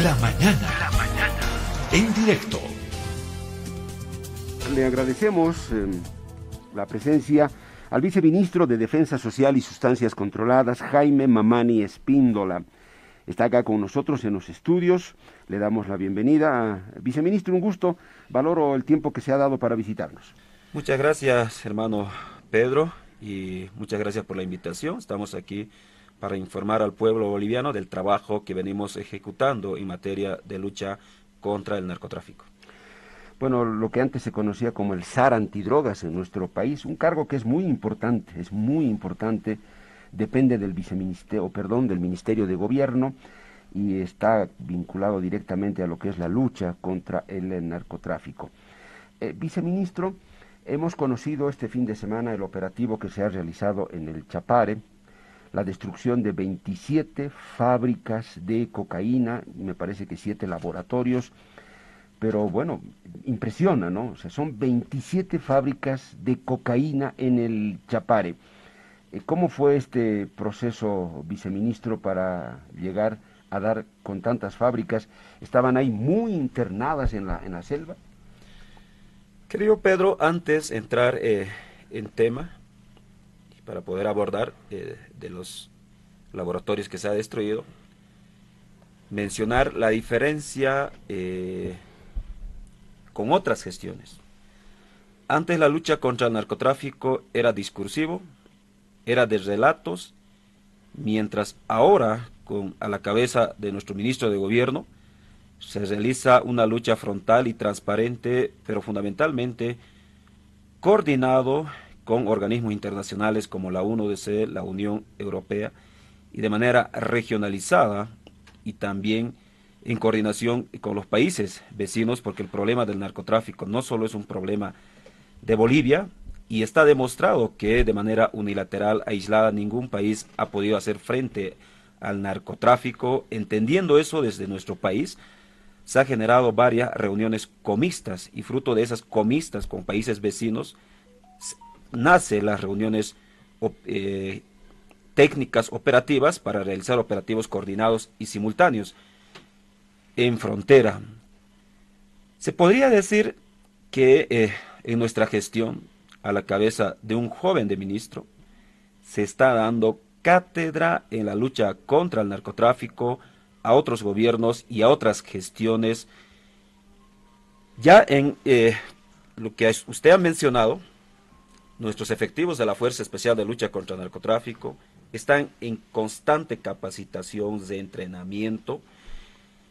La mañana. La mañana. En directo. Le agradecemos eh, la presencia al viceministro de Defensa Social y Sustancias Controladas, Jaime Mamani Espíndola. Está acá con nosotros en los estudios. Le damos la bienvenida. Viceministro, un gusto. Valoro el tiempo que se ha dado para visitarnos. Muchas gracias, hermano Pedro, y muchas gracias por la invitación. Estamos aquí para informar al pueblo boliviano del trabajo que venimos ejecutando en materia de lucha contra el narcotráfico bueno, lo que antes se conocía como el SAR antidrogas en nuestro país, un cargo que es muy importante, es muy importante, depende del viceministerio, perdón, del Ministerio de Gobierno y está vinculado directamente a lo que es la lucha contra el narcotráfico. Eh, viceministro, hemos conocido este fin de semana el operativo que se ha realizado en el Chapare, la destrucción de 27 fábricas de cocaína, me parece que siete laboratorios, pero bueno, impresiona, ¿no? O sea, son 27 fábricas de cocaína en el Chapare. Eh, ¿Cómo fue este proceso, viceministro, para llegar a dar con tantas fábricas? ¿Estaban ahí muy internadas en la, en la selva? Querido Pedro, antes de entrar eh, en tema, para poder abordar eh, de los laboratorios que se ha destruido, mencionar la diferencia con otras gestiones. Antes la lucha contra el narcotráfico era discursivo, era de relatos, mientras ahora, con, a la cabeza de nuestro ministro de Gobierno, se realiza una lucha frontal y transparente, pero fundamentalmente coordinado con organismos internacionales como la UNODC, la Unión Europea, y de manera regionalizada y también en coordinación con los países vecinos, porque el problema del narcotráfico no solo es un problema de Bolivia, y está demostrado que de manera unilateral, aislada, ningún país ha podido hacer frente al narcotráfico. Entendiendo eso desde nuestro país, se han generado varias reuniones comistas y fruto de esas comistas con países vecinos, nace las reuniones eh, técnicas operativas para realizar operativos coordinados y simultáneos en frontera. Se podría decir que eh, en nuestra gestión, a la cabeza de un joven de ministro, se está dando cátedra en la lucha contra el narcotráfico a otros gobiernos y a otras gestiones. Ya en eh, lo que usted ha mencionado, nuestros efectivos de la Fuerza Especial de Lucha contra el Narcotráfico están en constante capacitación de entrenamiento,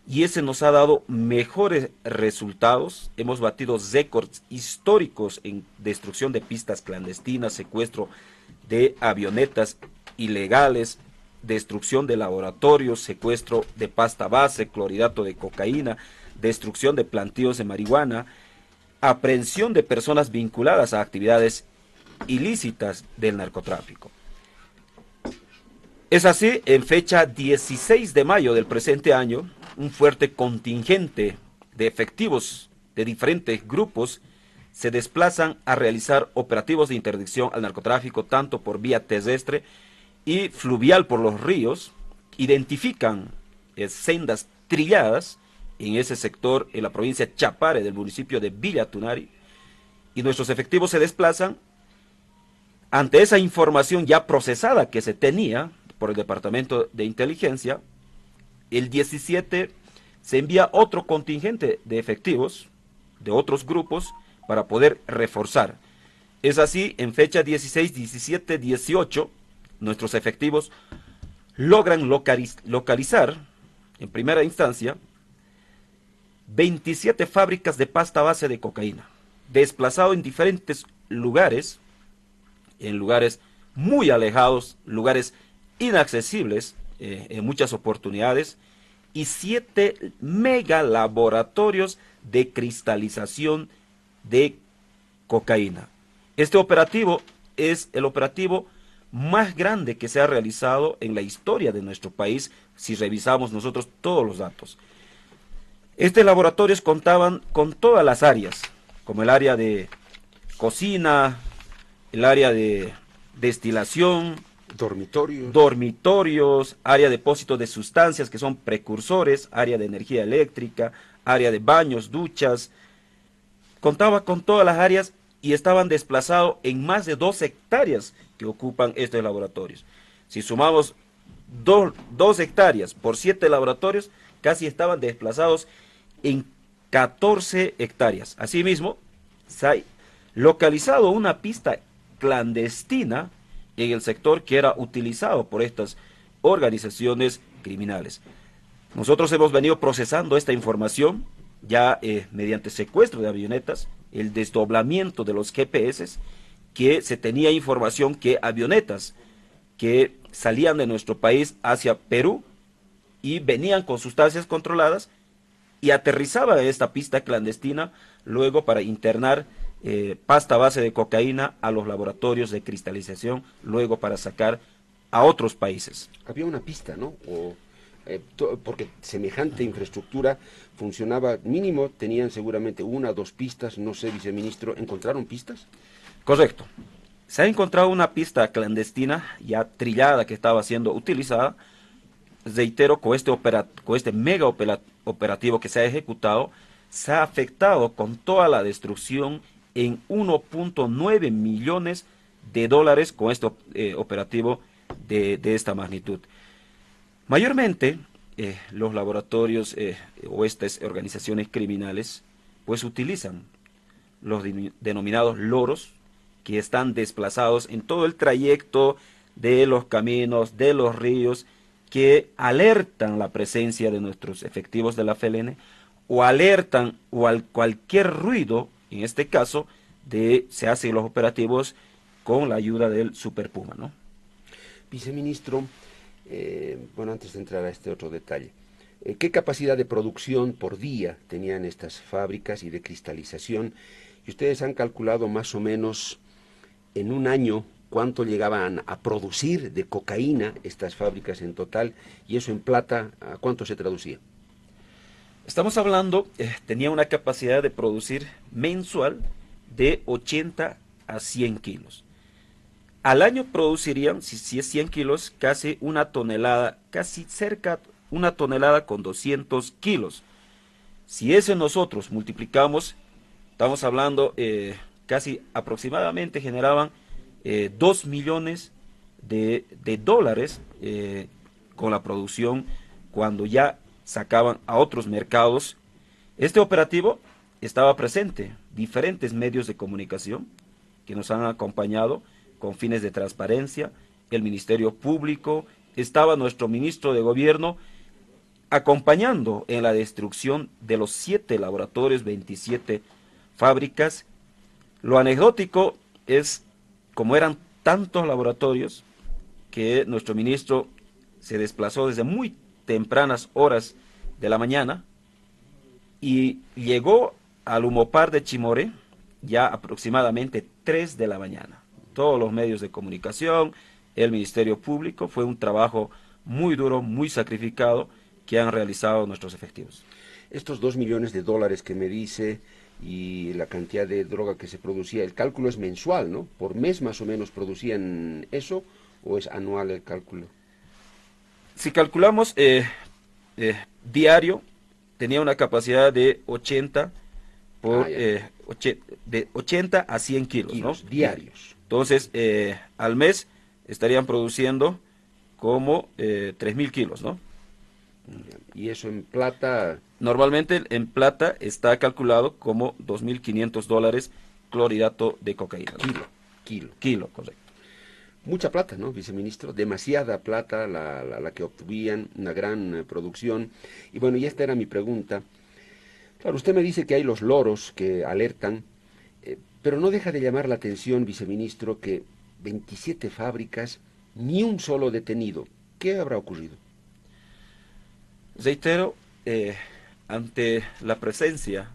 y ese nos ha dado mejores resultados. Hemos batido récords históricos en destrucción de pistas clandestinas, secuestro de avionetas ilegales, destrucción de laboratorios, secuestro de pasta base, cloridato de cocaína, destrucción de plantíos de marihuana, aprehensión de personas vinculadas a actividades ilícitas del narcotráfico. Es así, en fecha 16 de mayo del presente año, un fuerte contingente de efectivos de diferentes grupos se desplazan a realizar operativos de interdicción al narcotráfico tanto por vía terrestre y fluvial por los ríos, identifican eh, sendas trilladas en ese sector en la provincia Chapare del municipio de Villa Tunari y nuestros efectivos se desplazan ante esa información ya procesada que se tenía por el Departamento de Inteligencia el 17 se envía otro contingente de efectivos de otros grupos para poder reforzar. Es así, en fecha 16, 17, 18, nuestros efectivos logran localizar, en primera instancia, 27 fábricas de pasta base de cocaína, desplazado en diferentes lugares, en lugares muy alejados, lugares inaccesibles, eh, en muchas oportunidades y siete megalaboratorios de cristalización de cocaína. Este operativo es el operativo más grande que se ha realizado en la historia de nuestro país si revisamos nosotros todos los datos. Estos laboratorios contaban con todas las áreas, como el área de cocina, el área de destilación, Dormitorios. Dormitorios, área de depósito de sustancias que son precursores, área de energía eléctrica, área de baños, duchas. Contaba con todas las áreas y estaban desplazados en más de dos hectáreas que ocupan estos laboratorios. Si sumamos dos hectáreas por siete laboratorios, casi estaban desplazados en 14 hectáreas. Asimismo, se ha localizado una pista clandestina en el sector que era utilizado por estas organizaciones criminales. Nosotros hemos venido procesando esta información ya eh, mediante secuestro de avionetas, el desdoblamiento de los GPS, que se tenía información que avionetas que salían de nuestro país hacia Perú y venían con sustancias controladas y aterrizaban en esta pista clandestina luego para internar eh, pasta base de cocaína a los laboratorios de cristalización, luego para sacar a otros países. Había una pista, ¿no? O, eh, porque semejante infraestructura funcionaba mínimo, tenían seguramente una o dos pistas, no sé, viceministro, ¿encontraron pistas? Correcto. Se ha encontrado una pista clandestina ya trillada que estaba siendo utilizada, reitero, con este, con este mega operativo que se ha ejecutado, se ha afectado con toda la destrucción en 1.9 millones de dólares con este eh, operativo de, esta magnitud. Mayormente, eh, los laboratorios eh, o estas organizaciones criminales pues utilizan los denominados loros que están desplazados en todo el trayecto de los caminos, de los ríos, que alertan la presencia de nuestros efectivos de la FLN o alertan o al cualquier ruido en este caso, de, se hacen los operativos con la ayuda del Super Puma, ¿no? Viceministro, eh, bueno, antes de entrar a este otro detalle, eh, ¿qué capacidad de producción por día tenían estas fábricas y de cristalización? Y ustedes han calculado más o menos en un año cuánto llegaban a producir de cocaína estas fábricas en total, y eso en plata, ¿a cuánto se traducía? Estamos hablando, eh, tenía una capacidad de producir mensual de 80 a 100 kilos. Al año producirían, si, es 100 kilos, casi una tonelada, casi cerca una tonelada con 200 kilos. Si ese nosotros multiplicamos, estamos hablando eh, casi aproximadamente generaban 2 eh, millones de, de dólares con la producción cuando ya sacaban a otros mercados. Este operativo estaba presente, diferentes medios de comunicación que nos han acompañado con fines de transparencia, el Ministerio Público, estaba nuestro ministro de Gobierno acompañando en la destrucción de los siete laboratorios, 27 fábricas. Lo anecdótico es, como eran tantos laboratorios, que nuestro ministro se desplazó desde muy tempranas horas de la mañana y llegó al Humopar de Chimore ya aproximadamente 3 de la mañana. Todos los medios de comunicación, el Ministerio Público, fue un trabajo muy duro, muy sacrificado que han realizado nuestros efectivos. Estos 2 millones de dólares que me dice y la cantidad de droga que se producía, el cálculo es mensual, ¿no? ¿Por mes más o menos producían eso o es anual el cálculo? Si calculamos eh, eh, diario, tenía una capacidad de 80 por, ah, eh, de 80 a 100 kilos, diarios. Entonces, eh, al mes estarían produciendo como eh, 3.000 kilos, ¿no? Y eso en plata... Normalmente en plata está calculado como 2.500 dólares clorhidrato de cocaína. Kilo. Kilo. Kilo, correcto mucha plata, ¿no, viceministro? Demasiada plata la, la, que obtuvieron, una gran eh, producción. Y bueno, y esta era mi pregunta. Claro, usted me dice que hay los loros que alertan, eh, pero no deja de llamar la atención, viceministro, que 27 fábricas, ni un solo detenido. ¿Qué habrá ocurrido? Reitero, eh, ante la presencia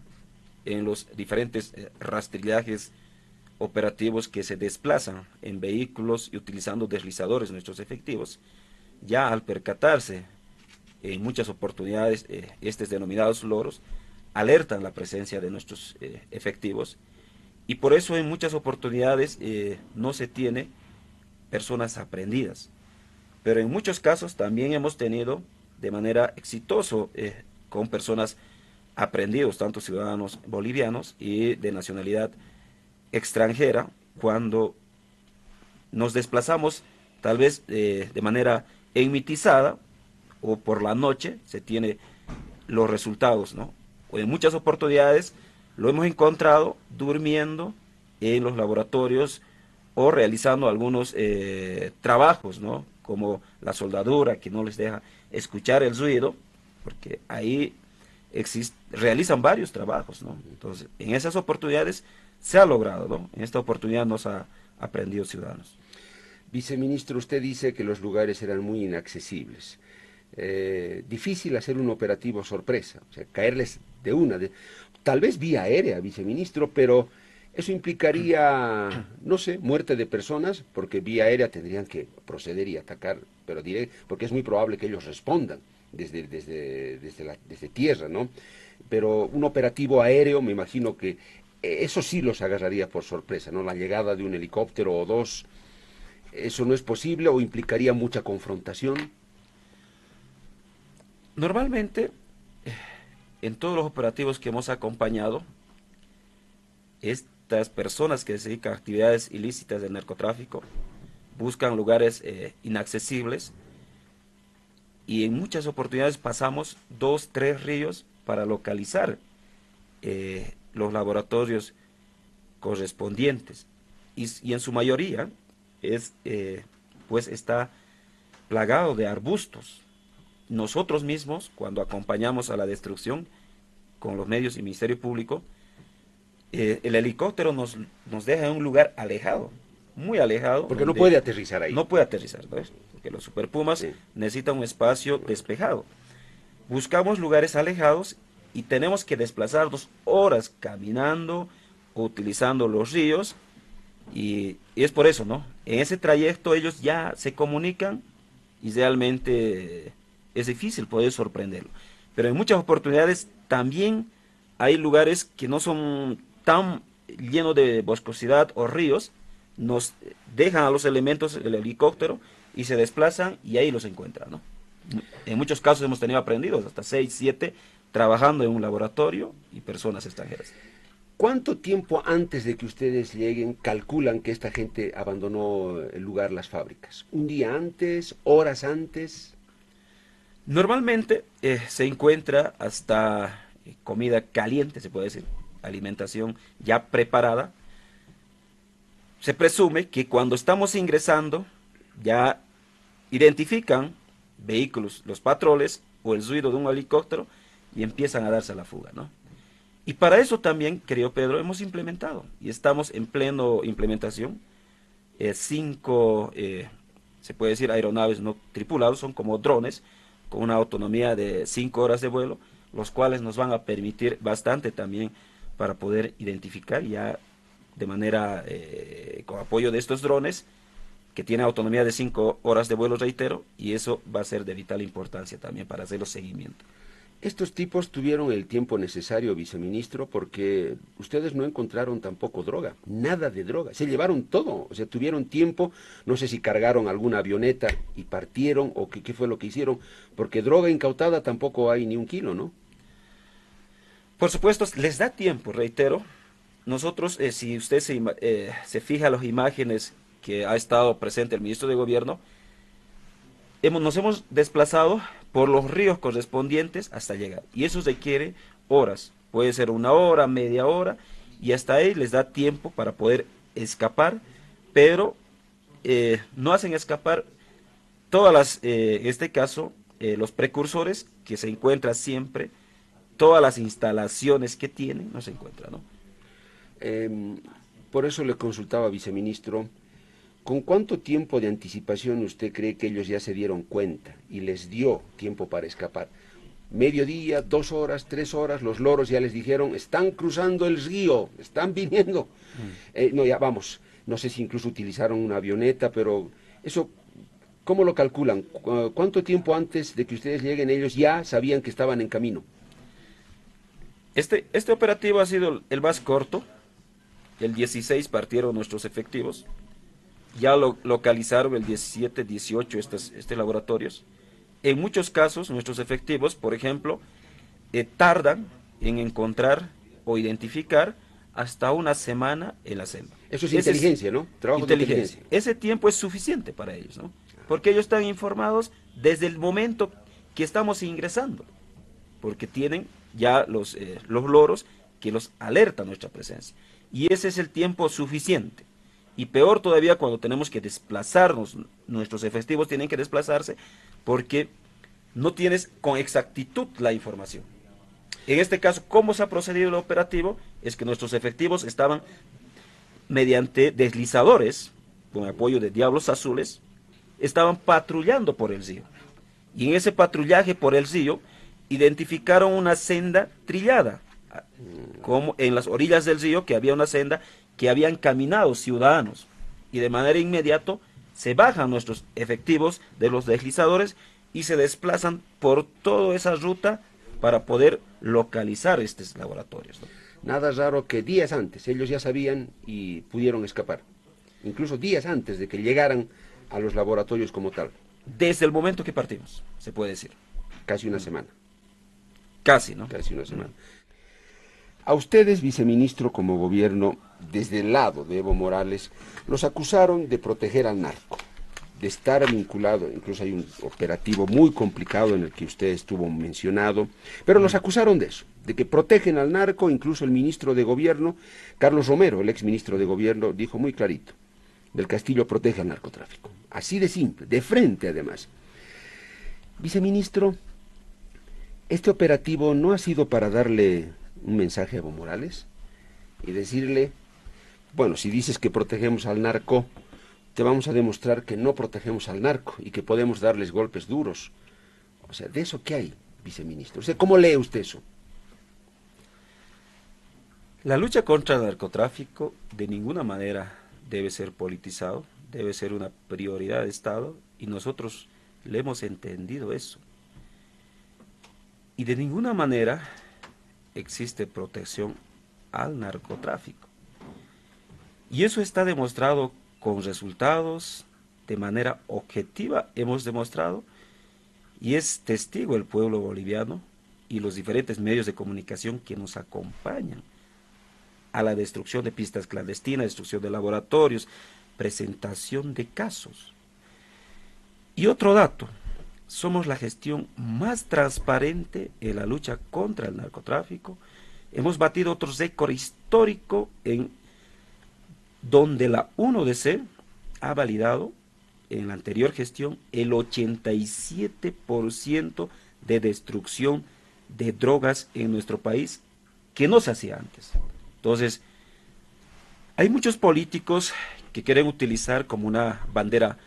en los diferentes rastrillajes operativos que se desplazan en vehículos y utilizando deslizadores nuestros efectivos, ya al percatarse en muchas oportunidades eh, estos denominados loros, alertan la presencia de nuestros eh, efectivos y por eso en muchas oportunidades eh, no se tiene personas aprendidas. Pero en muchos casos también hemos tenido de manera exitosa eh, con personas aprendidos, tanto ciudadanos bolivianos y de nacionalidad extranjera, cuando nos desplazamos tal vez eh, de manera enmitizada o por la noche se tiene los resultados, ¿no? O en muchas oportunidades lo hemos encontrado durmiendo en los laboratorios o realizando algunos eh, trabajos, ¿no? Como la soldadura que no les deja escuchar el ruido, porque ahí realizan varios trabajos, ¿no? Entonces, en esas oportunidades se ha logrado, ¿no? En esta oportunidad nos ha aprendido Ciudadanos. Viceministro, usted dice que los lugares eran muy inaccesibles. Eh, difícil hacer un operativo sorpresa, o sea, caerles de una, tal vez vía aérea, viceministro, pero eso implicaría, no sé, muerte de personas, porque vía aérea tendrían que proceder y atacar, pero diré, porque es muy probable que ellos respondan desde, desde, desde tierra, ¿no? Pero un operativo aéreo, me imagino que eso sí los agarraría por sorpresa, ¿no? La llegada de un helicóptero o dos, ¿eso no es posible o implicaría mucha confrontación? Normalmente, en todos los operativos que hemos acompañado, estas personas que se dedican a actividades ilícitas del narcotráfico buscan lugares eh, inaccesibles y en muchas oportunidades pasamos dos, tres ríos para localizar eh, los laboratorios correspondientes. Y, en su mayoría es eh, pues está plagado de arbustos. Nosotros mismos cuando acompañamos a la destrucción con los medios y Ministerio Público eh, el helicóptero nos, nos deja en un lugar alejado muy alejado porque no puede aterrizar ahí. no puede aterrizar ¿no? porque los superpumas necesitan un espacio despejado. Buscamos lugares alejados y tenemos que desplazarnos horas caminando utilizando los ríos y, es por eso, ¿no? En ese trayecto ellos ya se comunican y realmente es difícil poder sorprenderlo. Pero en muchas oportunidades también hay lugares que no son tan llenos de boscosidad o ríos, nos dejan a los elementos del helicóptero y se desplazan y ahí los encuentran, ¿no? En muchos casos hemos tenido aprendidos, hasta 6, 7, trabajando en un laboratorio y personas extranjeras. ¿Cuánto tiempo antes de que ustedes lleguen calculan que esta gente abandonó el lugar, las fábricas? ¿Un día antes? ¿Horas antes? Normalmente eh, se encuentra hasta eh, comida caliente, se puede decir, alimentación ya preparada. Se presume que cuando estamos ingresando ya identifican vehículos, los patroles o el ruido de un helicóptero y empiezan a darse a la fuga, ¿no? Y para eso también, querido Pedro, hemos implementado y estamos en pleno implementación. Eh, cinco, eh, se puede decir, aeronaves no tripulados, son como drones, con una autonomía de cinco horas de vuelo, los cuales nos van a permitir bastante también para poder identificar ya de manera, eh, con apoyo de estos drones, que tiene autonomía de cinco horas de vuelo, reitero, y eso va a ser de vital importancia también para hacer los seguimientos. Estos tipos tuvieron el tiempo necesario, viceministro, porque ustedes no encontraron tampoco droga, nada de droga. Se llevaron todo, o sea, tuvieron tiempo, no sé si cargaron alguna avioneta y partieron o qué, fue lo que hicieron, porque droga incautada tampoco hay ni un kilo, ¿no? Por supuesto, les da tiempo, reitero. Nosotros, eh, si usted se, eh, se fija las imágenes que ha estado presente el ministro de Gobierno, nos hemos desplazado por los ríos correspondientes hasta llegar. Y eso requiere horas, puede ser una hora, media hora, y hasta ahí les da tiempo para poder escapar, pero eh, no hacen escapar todas las, eh, en este caso, eh, los precursores que se encuentran siempre, todas las instalaciones que tienen, no se encuentran, ¿no? Em, por eso le consultaba, viceministro, ¿Con cuánto tiempo de anticipación usted cree que ellos ya se dieron cuenta y les dio tiempo para escapar? Mediodía, dos horas, tres horas, los loros ya les dijeron, están cruzando el río, están viniendo. Mm. Eh, no, ya vamos, no sé si incluso utilizaron una avioneta, pero eso, ¿cómo lo calculan? ¿Cuánto tiempo antes de que ustedes lleguen ellos ya sabían que estaban en camino? Este, este operativo ha sido el más corto. El 16 partieron nuestros efectivos ya lo, localizaron el 17, 18 estos, estos laboratorios. En muchos casos, nuestros efectivos, por ejemplo, eh, tardan en encontrar o identificar hasta una semana en la selva. Eso es inteligencia, ¿no? Trabajo inteligencia. Ese tiempo es suficiente para ellos, ¿no? Porque ellos están informados desde el momento que estamos ingresando, porque tienen ya los, eh, los loros que los alerta nuestra presencia. Y ese es el tiempo suficiente. Y peor todavía cuando tenemos que desplazarnos, nuestros efectivos tienen que desplazarse porque no tienes con exactitud la información. En este caso, ¿cómo se ha procedido el operativo? Es que nuestros efectivos estaban mediante deslizadores, con apoyo de Diablos Azules, estaban patrullando por el río. Y en ese patrullaje por el río, identificaron una senda trillada, como en las orillas del río, que había una senda que habían caminado ciudadanos. Y de manera inmediata se bajan nuestros efectivos de los deslizadores y se desplazan por toda esa ruta para poder localizar estos laboratorios. Nada raro que días antes ellos ya sabían y pudieron escapar, incluso días antes de que llegaran a los laboratorios como tal. Desde el momento que partimos, se puede decir. Casi una semana. Casi, ¿no? Casi una semana. A ustedes, viceministro, como gobierno, desde el lado de Evo Morales, los acusaron de proteger al narco de estar vinculado, incluso hay un operativo muy complicado en el que usted estuvo mencionado, pero los acusaron de eso, de que protegen al narco, incluso el ministro de gobierno, Carlos Romero, el ex ministro de gobierno, dijo muy clarito, del Castillo protege al narcotráfico, así de simple, de frente además. Viceministro, ¿este operativo no ha sido para darle un mensaje a Evo Morales y decirle, bueno, si dices que protegemos al narco, te vamos a demostrar que no protegemos al narco y que podemos darles golpes duros. O sea, ¿de eso qué hay, viceministro? O ¿cómo lee usted eso? La lucha contra el narcotráfico de ninguna manera debe ser politizado, debe ser una prioridad de Estado y nosotros le hemos entendido eso. Y de ninguna manera existe protección al narcotráfico. Y eso está demostrado con resultados, de manera objetiva hemos demostrado, y es testigo el pueblo boliviano y los diferentes medios de comunicación que nos acompañan a la destrucción de pistas clandestinas, destrucción de laboratorios, presentación de casos. Y otro dato, somos la gestión más transparente en la lucha contra el narcotráfico. Hemos batido otro récord histórico en donde la 1DC ha validado en la anterior gestión el 87% de destrucción de drogas en nuestro país que no se hacía antes. Entonces, hay muchos políticos que quieren utilizar como una bandera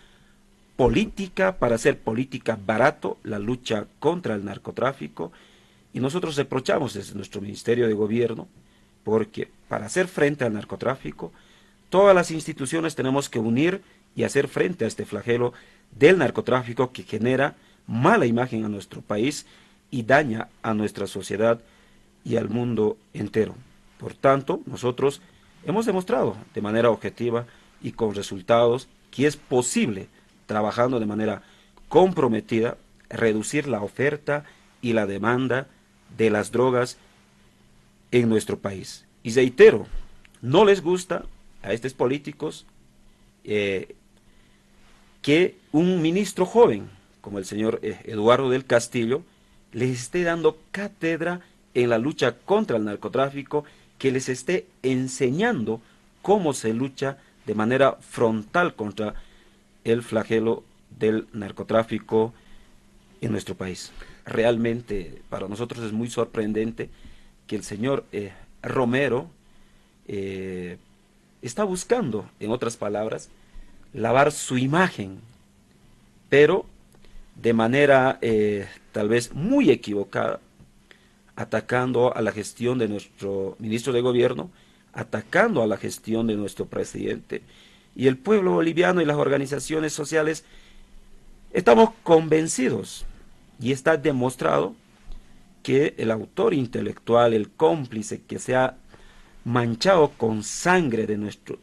política para hacer política barato la lucha contra el narcotráfico y nosotros reprochamos desde nuestro Ministerio de Gobierno porque para hacer frente al narcotráfico Todas las instituciones tenemos que unir y hacer frente a este flagelo del narcotráfico que genera mala imagen a nuestro país y daña a nuestra sociedad y al mundo entero. Por tanto, nosotros hemos demostrado de manera objetiva y con resultados que es posible, trabajando de manera comprometida, reducir la oferta y la demanda de las drogas en nuestro país. Y reitero, no les gusta, a estos políticos eh, que un ministro joven, como el señor eh, Eduardo del Castillo, les esté dando cátedra en la lucha contra el narcotráfico, que les esté enseñando cómo se lucha de manera frontal contra el flagelo del narcotráfico en nuestro país. Realmente para nosotros es muy sorprendente que el señor eh, Romero está buscando, en otras palabras, lavar su imagen, pero de manera eh, tal vez muy equivocada, atacando a la gestión de nuestro ministro de gobierno, atacando a la gestión de nuestro presidente. Y el pueblo boliviano y las organizaciones sociales estamos convencidos y está demostrado que el autor intelectual, el cómplice que se ha manchado con sangre de,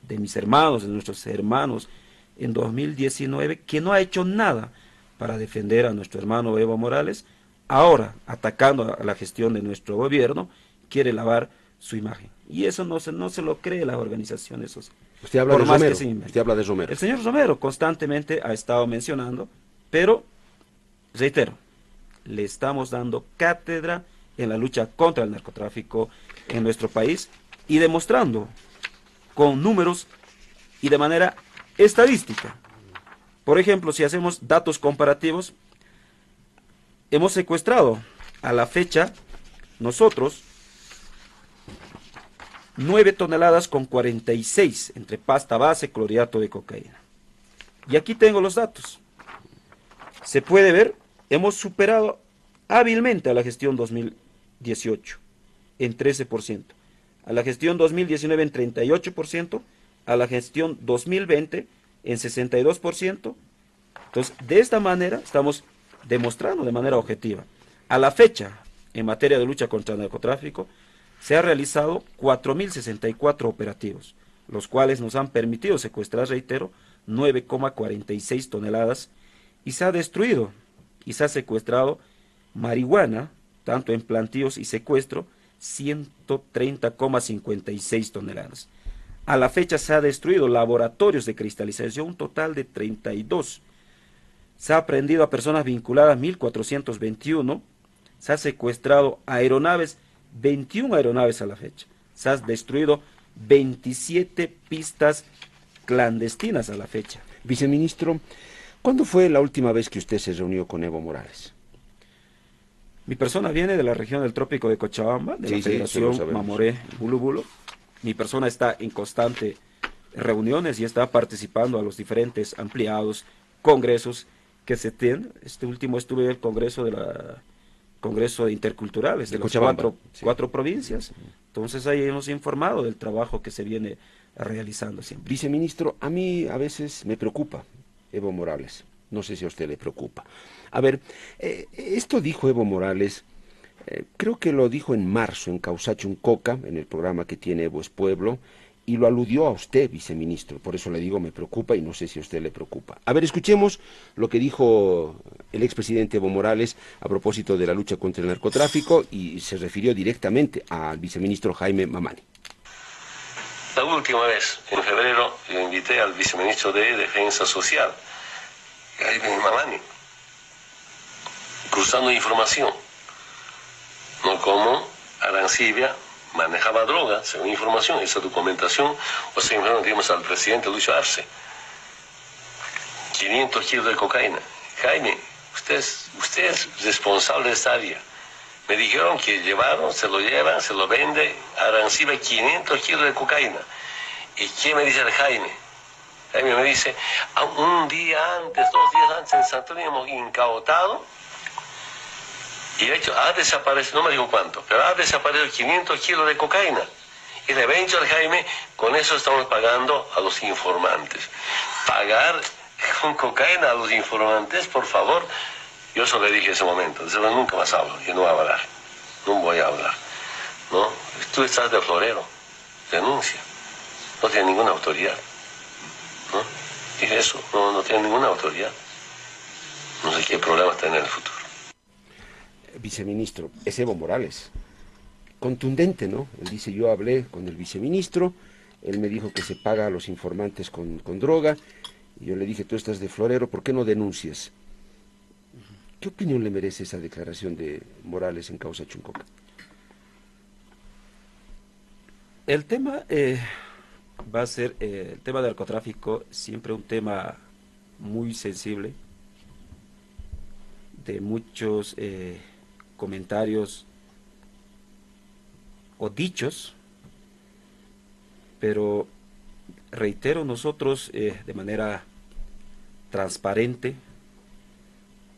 de mis hermanos, de nuestros hermanos en 2019 que no ha hecho nada para defender a nuestro hermano Evo Morales, ahora atacando a la gestión de nuestro gobierno, quiere lavar su imagen. Y eso no se, no se lo cree las organizaciones sociales. Usted habla, de Romero, usted habla de Romero. El señor Romero constantemente ha estado mencionando, pero, reitero, le estamos dando cátedra en la lucha contra el narcotráfico en nuestro país y demostrando con números y de manera estadística. Por ejemplo, si hacemos datos comparativos, hemos secuestrado a la fecha nosotros 9 toneladas con 46 entre pasta base, cloriato de cocaína. Y aquí tengo los datos. Se puede ver, hemos superado hábilmente a la gestión 2018 en 13%, a la gestión 2019 en 38%, a la gestión 2020 en 62%. Entonces, de esta manera estamos demostrando de manera objetiva. A la fecha, en materia de lucha contra el narcotráfico, se ha realizado 4.064 operativos, los cuales nos han permitido secuestrar, reitero, 9,46 toneladas y se ha destruido y se ha secuestrado marihuana, tanto en plantíos y secuestro, 130,56 toneladas. A la fecha se ha destruido laboratorios de cristalización, un total de 32. Se ha aprendido a personas vinculadas 1.421. Se ha secuestrado aeronaves 21 aeronaves a la fecha. Se han destruido 27 pistas clandestinas a la fecha. Viceministro, ¿cuándo fue la última vez que usted se reunió con Evo Morales? Mi persona viene de la región del trópico de Cochabamba, de la Federación Mamoré Bulubulo. Mi persona está en constante reuniones y está participando a los diferentes ampliados congresos que se tienen. Este último estuve en el congreso de la Congreso Interculturales de, las cuatro, cuatro, provincias. Entonces ahí hemos informado del trabajo que se viene realizando siempre. Viceministro, a mí a veces me preocupa Evo Morales. No sé si a usted le preocupa. A ver, eh, esto dijo Evo Morales, eh, creo que lo dijo en marzo en Coca, en el programa que tiene Evo es Pueblo, y lo aludió a usted, viceministro. Por eso le digo, me preocupa y no sé si a usted le preocupa. A ver, escuchemos lo que dijo el expresidente Evo Morales a propósito de la lucha contra el narcotráfico y se refirió directamente al viceministro Jaime Mamani. La última vez, en febrero, yo invité al viceministro de Defensa Social, Jaime Mamani, cruzando información, no como Arancibia manejaba droga, según información, esa documentación, o sea, tenemos al presidente Luis Arce, 500 kilos de cocaína. Jaime, usted es, usted es responsable de esta área. Me dijeron que llevaron, se lo llevan, se lo vende, Aranciba 500 kilos de cocaína. ¿Y qué me dice el Jaime? Jaime me dice, un día antes, dos días antes en Santo hemos incautado y de hecho, ha desaparecido, no me digo cuánto, pero ha desaparecido 500 kilos de cocaína. Y le he dicho al Jaime, con eso estamos pagando a los informantes. Pagar con cocaína a los informantes, por favor. Yo eso le dije en ese momento, nunca más hablo, yo no voy a hablar, no voy a hablar. ¿no? Tú estás de florero, denuncia, no tiene ninguna autoridad. ¿no? Dije eso, no, no tiene ninguna autoridad. No sé qué problema tiene en el futuro viceministro, es Evo Morales. Contundente, ¿no? Él dice, yo hablé con el viceministro, él me dijo que se paga a los informantes con, droga, y yo le dije, tú estás de florero, ¿por qué no denuncias? ¿Qué opinión le merece esa declaración de Morales en causa Chuncoca? El tema eh, va a ser, eh, el tema del narcotráfico, siempre un tema muy sensible, de muchos... Eh, comentarios o dichos, pero reitero, nosotros eh, de manera transparente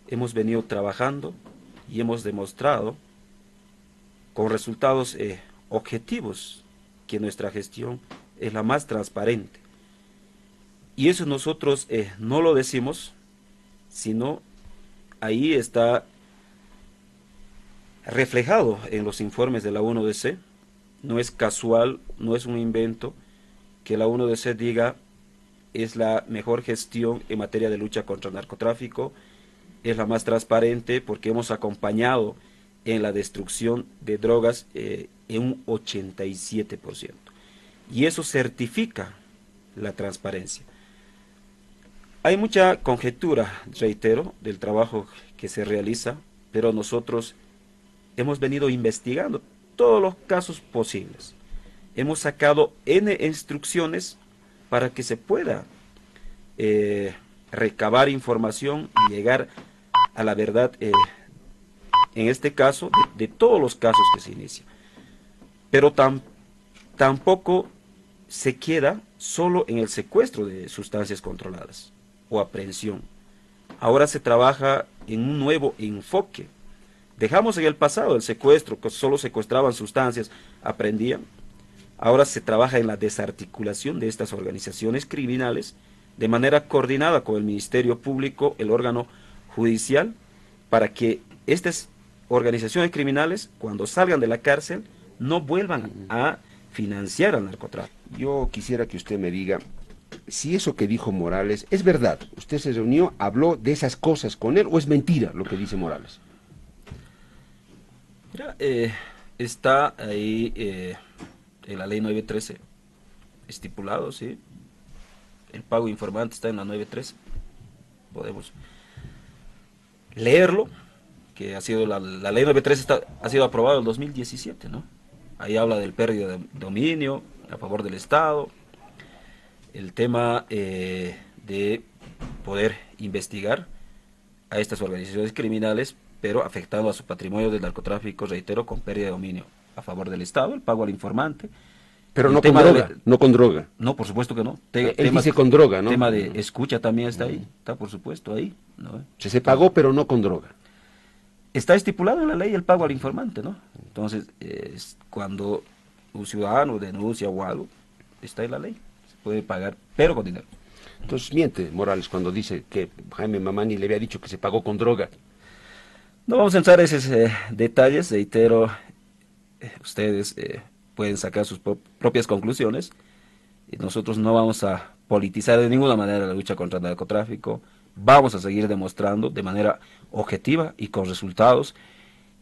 hemos venido trabajando y hemos demostrado con resultados eh, objetivos que nuestra gestión es la más transparente. Y eso nosotros eh, no lo decimos, sino ahí está reflejado en los informes de la 1DC. No es casual, no es un invento que la 1DC diga es la mejor gestión en materia de lucha contra el narcotráfico, es la más transparente porque hemos acompañado en la destrucción de drogas eh, en un 87%. Y eso certifica la transparencia. Hay mucha conjetura, reitero, del trabajo que se realiza, pero nosotros hemos venido investigando todos los casos posibles. Hemos sacado N instrucciones para que se pueda eh, recabar información y llegar a la verdad, eh, en este caso, de, todos los casos que se inician. Pero tampoco se queda solo en el secuestro de sustancias controladas o aprehensión. Ahora se trabaja en un nuevo enfoque. Dejamos en el pasado el secuestro, que solo secuestraban sustancias, aprendían. Ahora se trabaja en la desarticulación de estas organizaciones criminales de manera coordinada con el Ministerio Público, el órgano judicial, para que estas organizaciones criminales, cuando salgan de la cárcel, no vuelvan a financiar al narcotráfico. Yo quisiera que usted me diga, si eso que dijo Morales es verdad, usted se reunió, habló de esas cosas con él o es mentira lo que dice Morales. Mira, eh, está ahí eh, en la ley 913 estipulado, ¿sí? El pago informante está en la 913. Podemos leerlo, que ha sido la, ley 913 está, ha sido aprobada en 2017, ¿no? Ahí habla del pérdida de dominio a favor del Estado, el tema eh, de poder investigar a estas organizaciones criminales, pero afectando a su patrimonio del narcotráfico, reitero, con pérdida de dominio a favor del Estado, el pago al informante. Pero no con, droga, no con droga. No, por supuesto que no. Él dice con droga, ¿no? El tema de escucha también está ahí, está por supuesto ahí. ¿no? Se, se pagó, pero no con droga. Está estipulado en la ley el pago al informante, ¿no? Entonces, es cuando un ciudadano denuncia o algo, está en la ley puede pagar, pero con dinero. Entonces miente Morales cuando dice que Jaime Mamani le había dicho que se pagó con droga. No vamos a entrar en esos eh, detalles, reitero, eh, ustedes eh, pueden sacar sus propias conclusiones. Nosotros no vamos a politizar de ninguna manera la lucha contra el narcotráfico, vamos a seguir demostrando de manera objetiva y con resultados.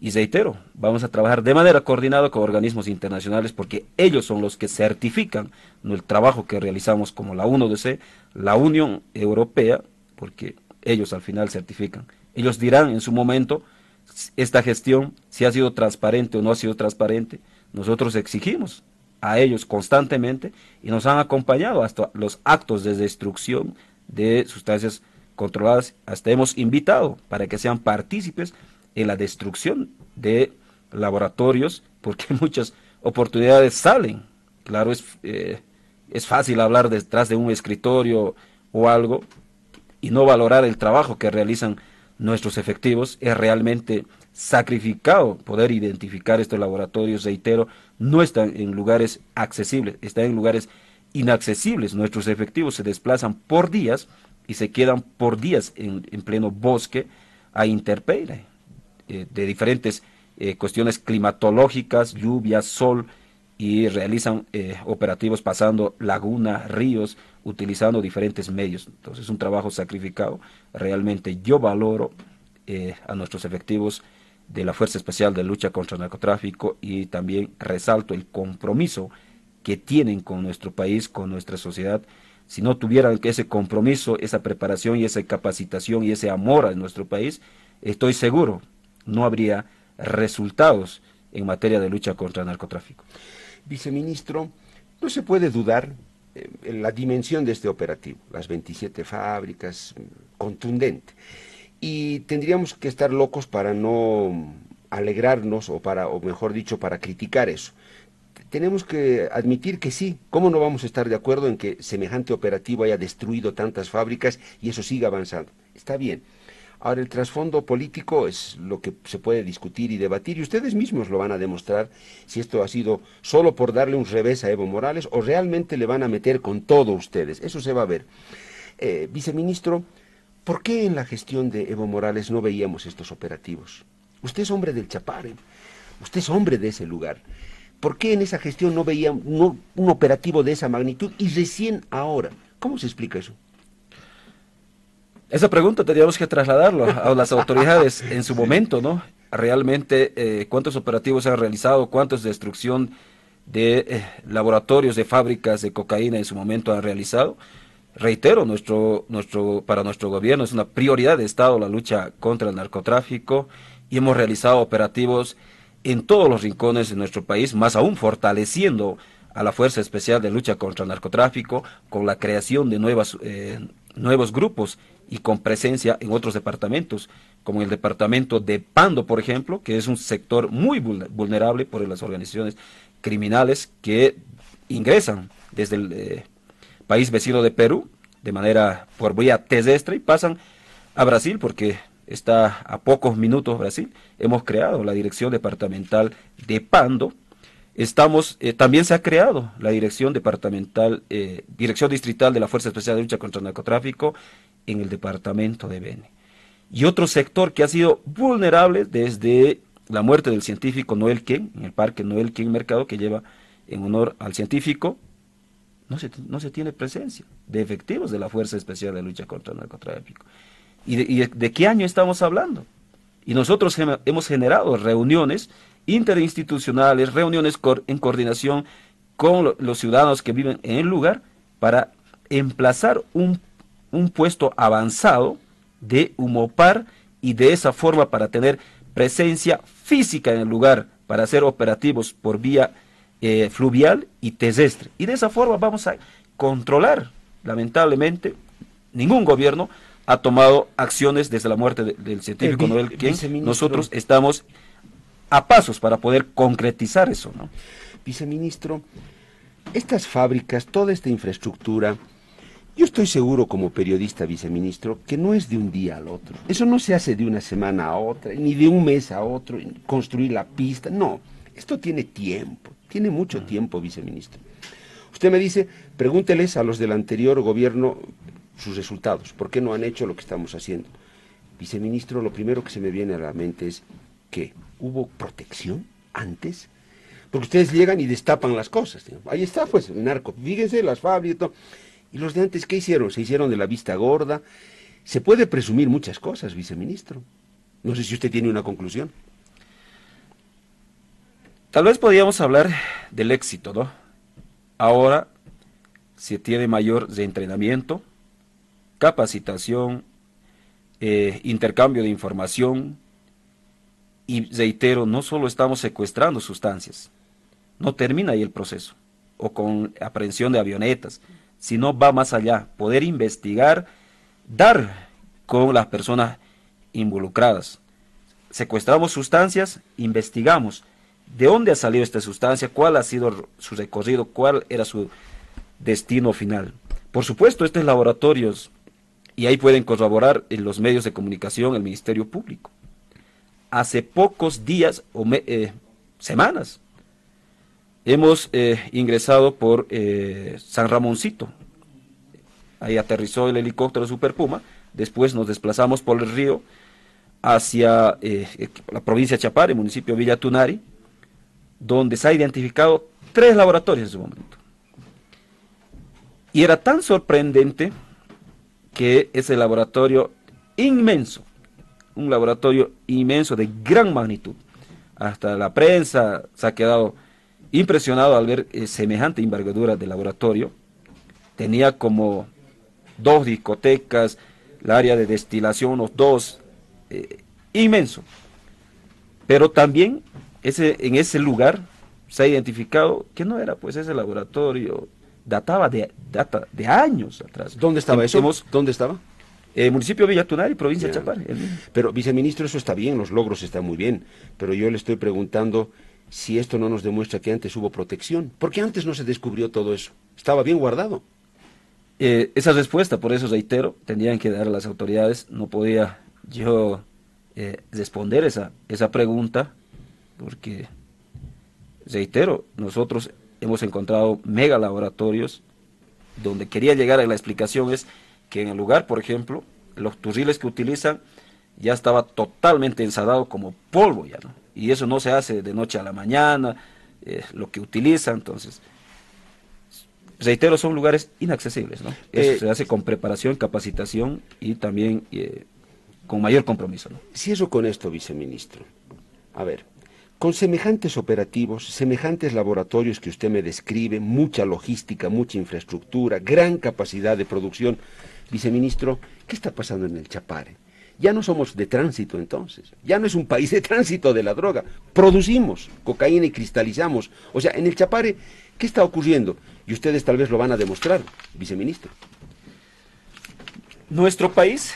Y reitero, vamos a trabajar de manera coordinada con organismos internacionales porque ellos son los que certifican el trabajo que realizamos como la UNODC, la Unión Europea, porque ellos al final certifican. Ellos dirán en su momento esta gestión si ha sido transparente o no ha sido transparente. Nosotros exigimos a ellos constantemente y nos han acompañado hasta los actos de destrucción de sustancias controladas. Hasta hemos invitado para que sean partícipes en la destrucción de laboratorios, porque muchas oportunidades salen. Claro, es, eh, es fácil hablar detrás de un escritorio o algo y no valorar el trabajo que realizan nuestros efectivos. Es realmente sacrificado poder identificar estos laboratorios, reitero, no están en lugares accesibles, están en lugares inaccesibles. Nuestros efectivos se desplazan por días y se quedan por días en, en pleno bosque a interpedir eh, de diferentes eh, cuestiones climatológicas, lluvia, sol, y realizan eh, operativos pasando lagunas, ríos, utilizando diferentes medios. Entonces es un trabajo sacrificado. Realmente yo valoro a nuestros efectivos de la Fuerza Especial de Lucha contra el Narcotráfico y también resalto el compromiso que tienen con nuestro país, con nuestra sociedad. Si no tuvieran ese compromiso, esa preparación y esa capacitación y ese amor a nuestro país, estoy seguro no habría resultados en materia de lucha contra el narcotráfico. Viceministro, no se puede dudar eh, la dimensión de este operativo, las 27 fábricas, contundente. Y tendríamos que estar locos para no alegrarnos o para o mejor dicho para criticar eso. Tenemos que admitir que sí, ¿cómo no vamos a estar de acuerdo en que semejante operativo haya destruido tantas fábricas y eso siga avanzando? Está bien. Ahora, el trasfondo político es lo que se puede discutir y debatir, y ustedes mismos lo van a demostrar si esto ha sido solo por darle un revés a Evo Morales o realmente le van a meter con todo ustedes. Eso se va a ver. Eh, viceministro, ¿por qué en la gestión de Evo Morales no veíamos estos operativos? Usted es hombre del Chapare, usted es hombre de ese lugar. ¿Por qué en esa gestión no veía un operativo de esa magnitud y recién ahora, ¿Cómo se explica eso? Esa pregunta tendríamos que trasladarlo a las autoridades en su momento, ¿no? Realmente, eh, cuántos operativos se han realizado, cuántos destrucción de eh, laboratorios, de fábricas de cocaína en su momento han realizado. Reitero, nuestro, nuestro, para nuestro gobierno es una prioridad de Estado la lucha contra el narcotráfico y hemos realizado operativos en todos los rincones de nuestro país, más aún fortaleciendo a la Fuerza Especial de Lucha contra el Narcotráfico con la creación de nuevas, eh, nuevos grupos y con presencia en otros departamentos, como el departamento de Pando, por ejemplo, que es un sector muy vulnerable por las organizaciones criminales que ingresan desde el eh, país vecino de Perú de manera por vía terrestre y pasan a Brasil porque está a pocos minutos Brasil. Hemos creado la Dirección Departamental de Pando. Estamos, eh, también se ha creado la Dirección Departamental, eh, Dirección Distrital de la Fuerza Especial de Lucha contra el Narcotráfico en el departamento de Beni. Y otro sector que ha sido vulnerable desde la muerte del científico Noel Ken, en el parque Noel Ken Mercado, que lleva en honor al científico, no se, no se tiene presencia de efectivos de la Fuerza Especial de Lucha contra el Narcotráfico. ¿Y de, qué año estamos hablando? Y nosotros hemos generado reuniones interinstitucionales, reuniones en coordinación con los ciudadanos que viven en el lugar para emplazar un, un puesto avanzado de Humopar y de esa forma para tener presencia física en el lugar para hacer operativos por vía eh, fluvial y terrestre. Y de esa forma vamos a controlar, lamentablemente, ningún gobierno ha tomado acciones desde la muerte del científico Noel quien nosotros estamos a pasos para poder concretizar eso. ¿no? Viceministro, estas fábricas, toda esta infraestructura, yo estoy seguro como periodista, viceministro, que no es de un día al otro. Eso no se hace de una semana a otra, ni de un mes a otro, construir la pista. No, esto tiene tiempo, tiene mucho tiempo, viceministro. Usted me dice, pregúnteles a los del anterior gobierno sus resultados, por qué no han hecho lo que estamos haciendo. Viceministro, lo primero que se me viene a la mente es que hubo protección antes, porque ustedes llegan y destapan las cosas. Ahí está, pues, el narco. Fíjense, las fábricas. ¿Y los de antes qué hicieron? Se hicieron de la vista gorda. Se puede presumir muchas cosas, viceministro. No sé si usted tiene una conclusión. Tal vez podríamos hablar del éxito, ¿no? Ahora se tiene mayor entrenamiento, capacitación, eh, intercambio de información y reitero, no solo estamos secuestrando sustancias, no termina ahí el proceso, o con aprehensión de avionetas, sino va más allá, poder investigar, dar con las personas involucradas. Secuestramos sustancias, investigamos de dónde ha salido esta sustancia, cuál ha sido su recorrido, cuál era su destino final. Por supuesto, estos laboratorios, y ahí pueden corroborar en los medios de comunicación, el Ministerio Público. Hace pocos días o eh, semanas, Hemos eh, ingresado por eh, San Ramoncito. Ahí aterrizó el helicóptero Super Puma. Después nos desplazamos por el río hacia la provincia de Chapare, municipio de Villa Tunari, donde se ha identificado tres laboratorios en su momento. Y era tan sorprendente que ese laboratorio inmenso, un laboratorio inmenso de gran magnitud, hasta la prensa se ha quedado impresionado al ver eh, semejante envergadura de laboratorio. Tenía como dos discotecas, el área de destilación, unos dos, eh, inmenso. Pero también ese, en ese lugar se ha identificado que no era pues ese laboratorio, databa de, data de años atrás. ¿Dónde estaba eso? ¿Dónde estaba? Eh, municipio de Villatunari, provincia de Chapar. Pero, viceministro, eso está bien, los logros están muy bien, pero yo le estoy preguntando si esto no nos demuestra que antes hubo protección. porque antes no se descubrió todo eso? Estaba bien guardado. Eh, esa respuesta, por eso reitero, tendrían que dar a las autoridades. No podía yo eh, responder esa, esa pregunta, porque, reitero, nosotros hemos encontrado mega laboratorios donde quería llegar a la explicación es que en el lugar, por ejemplo, los turriles que utilizan ya estaba totalmente ensadado como polvo ya, ¿no? y eso no se hace de noche a la mañana, lo que utiliza, entonces reitero, son lugares inaccesibles, ¿no? Eso Eh, se hace con preparación, capacitación y también eh, con mayor compromiso, ¿no? Cierro con esto, viceministro. A ver, con semejantes operativos, semejantes laboratorios que usted me describe, mucha logística, mucha infraestructura, gran capacidad de producción, viceministro, ¿qué está pasando en el Chapare? Ya no somos de tránsito entonces, ya no es un país de tránsito de la droga, producimos cocaína y cristalizamos. O sea, en el Chapare, ¿qué está ocurriendo? Y ustedes tal vez lo van a demostrar, viceministro. Nuestro país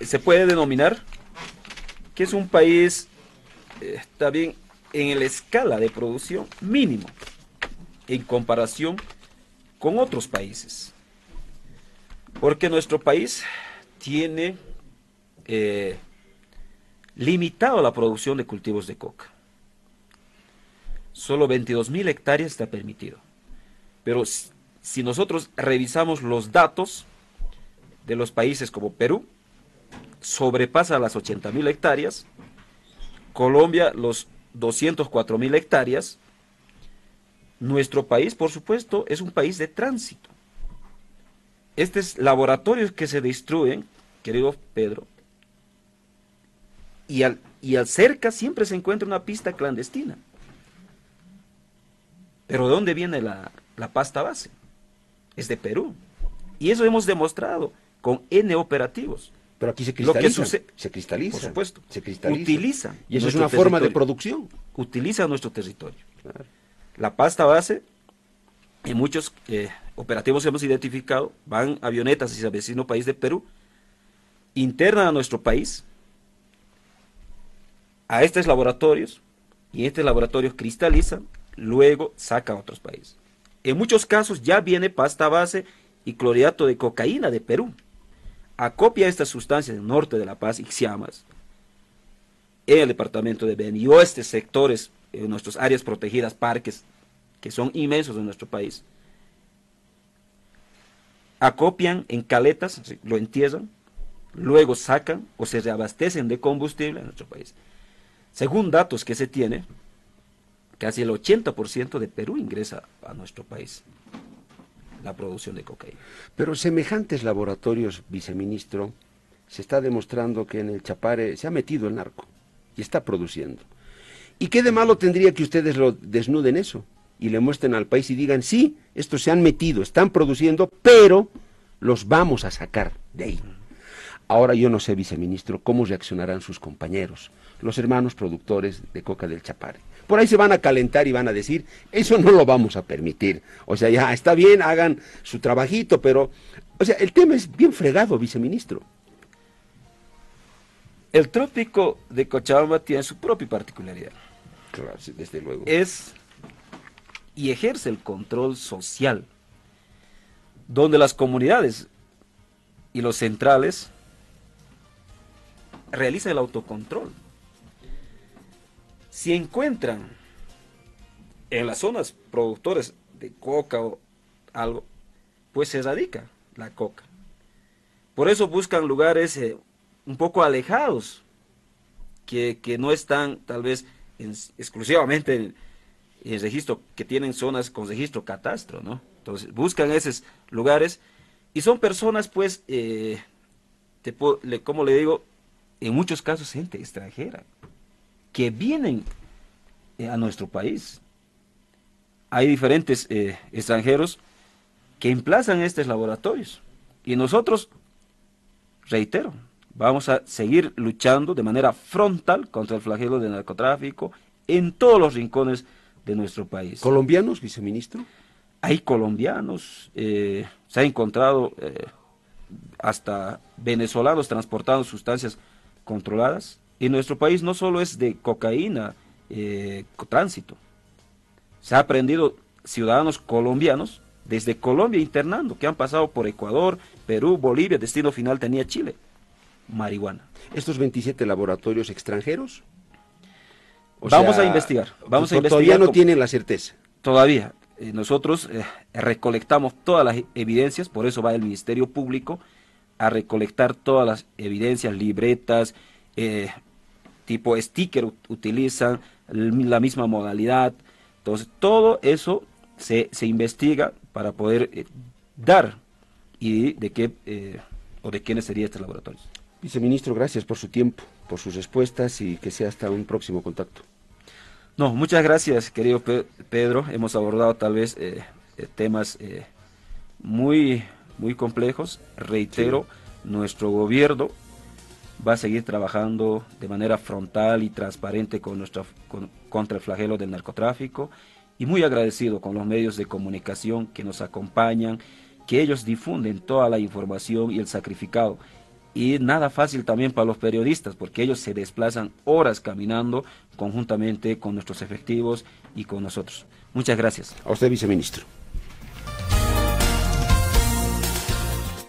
se puede denominar que es un país eh, también en la escala de producción mínimo en comparación con otros países. Porque nuestro país tiene eh, limitado la producción de cultivos de coca. Solo 22 mil hectáreas está permitido. Pero si- nosotros revisamos los datos de los países como Perú, sobrepasa las 80 mil hectáreas, Colombia los 204 mil hectáreas, nuestro país, por supuesto, es un país de tránsito. Estos laboratorios que se destruyen, querido Pedro, y al, y al cerca siempre se encuentra una pista clandestina. Pero ¿de dónde viene la, la pasta base? Es de Perú. Y eso hemos demostrado con N operativos. Pero aquí se Lo que cristaliza. sucede- se cristaliza. Por supuesto. Se cristaliza. Utiliza Y eso es una forma de producción. Utiliza nuestro territorio. Claro. La pasta base, en muchos eh, operativos hemos identificado, van avionetas hacia el vecino país de Perú, internan a nuestro país, a estos laboratorios, y estos laboratorios cristalizan, luego sacan a otros países. En muchos casos ya viene pasta base y clorhidrato de cocaína de Perú. Acopia estas sustancias del norte de La Paz, Ixiamas, en el departamento de Beni y oeste sectores, en nuestras áreas protegidas, parques, que son inmensos en nuestro país, acopian en caletas, lo entierran, luego sacan o se reabastecen de combustible en nuestro país. Según datos que se tiene, casi el 80% de Perú ingresa a nuestro país la producción de cocaína. Pero semejantes laboratorios, viceministro, se está demostrando que en el Chapare se ha metido el narco y está produciendo. ¿Y qué de malo tendría que ustedes lo desnuden eso y le muestren al país y digan, sí, estos se han metido, están produciendo, pero los vamos a sacar de ahí? Ahora yo no sé, viceministro, cómo reaccionarán sus compañeros, los hermanos productores de coca del Chapare. Por ahí se van a calentar y van a decir, eso no lo vamos a permitir. O sea, ya está bien, hagan su trabajito, pero, o sea, el tema es bien fregado, viceministro. El trópico de Cochabamba tiene su propia particularidad. Claro, desde luego. es y ejerce el control social, donde las comunidades y los centrales realizan el autocontrol. Si encuentran en las zonas productores de coca o algo, pues se erradica la coca. Por eso buscan lugares eh, un poco alejados, que, que no están tal vez en- exclusivamente en, en registro, que tienen zonas con registro catastro, ¿no? Entonces buscan esos lugares y son personas, pues, eh, como le digo, en muchos casos gente extranjera, que vienen eh, a nuestro país. Hay diferentes eh, extranjeros que emplazan estos laboratorios y nosotros, reitero, vamos a seguir luchando de manera frontal contra el flagelo del narcotráfico en todos los rincones de nuestro país. ¿Colombianos, viceministro? Hay colombianos, eh, se ha encontrado eh, hasta venezolanos transportando sustancias controladas. Y nuestro país no solo es de cocaína, eh, tránsito. Se ha aprendido ciudadanos colombianos desde Colombia internando, que han pasado por Ecuador, Perú, Bolivia, destino final tenía Chile. Marihuana. ¿Estos 27 laboratorios extranjeros? O Vamos sea, a investigar, vamos a investigar Todavía no tienen la certeza. Todavía. eh, nosotros eh, recolectamos todas las evidencias, por eso va el Ministerio Público a recolectar todas las evidencias, libretas, eh, tipo sticker ut- utilizan, la misma modalidad. Entonces, todo eso se, se investiga para poder eh, dar y de qué eh, o de quiénes sería este laboratorio. Viceministro, gracias por su tiempo, por sus respuestas y que sea hasta un próximo contacto. No, muchas gracias, querido Pedro. Hemos abordado tal vez eh, temas muy, muy complejos. Reitero, nuestro gobierno va a seguir trabajando de manera frontal y transparente con nuestra, contra el flagelo del narcotráfico y muy agradecido con los medios de comunicación que nos acompañan, que ellos difunden toda la información y el sacrificado. Y nada fácil también para los periodistas, porque ellos se desplazan horas caminando conjuntamente con nuestros efectivos y con nosotros. Muchas gracias. A usted, viceministro.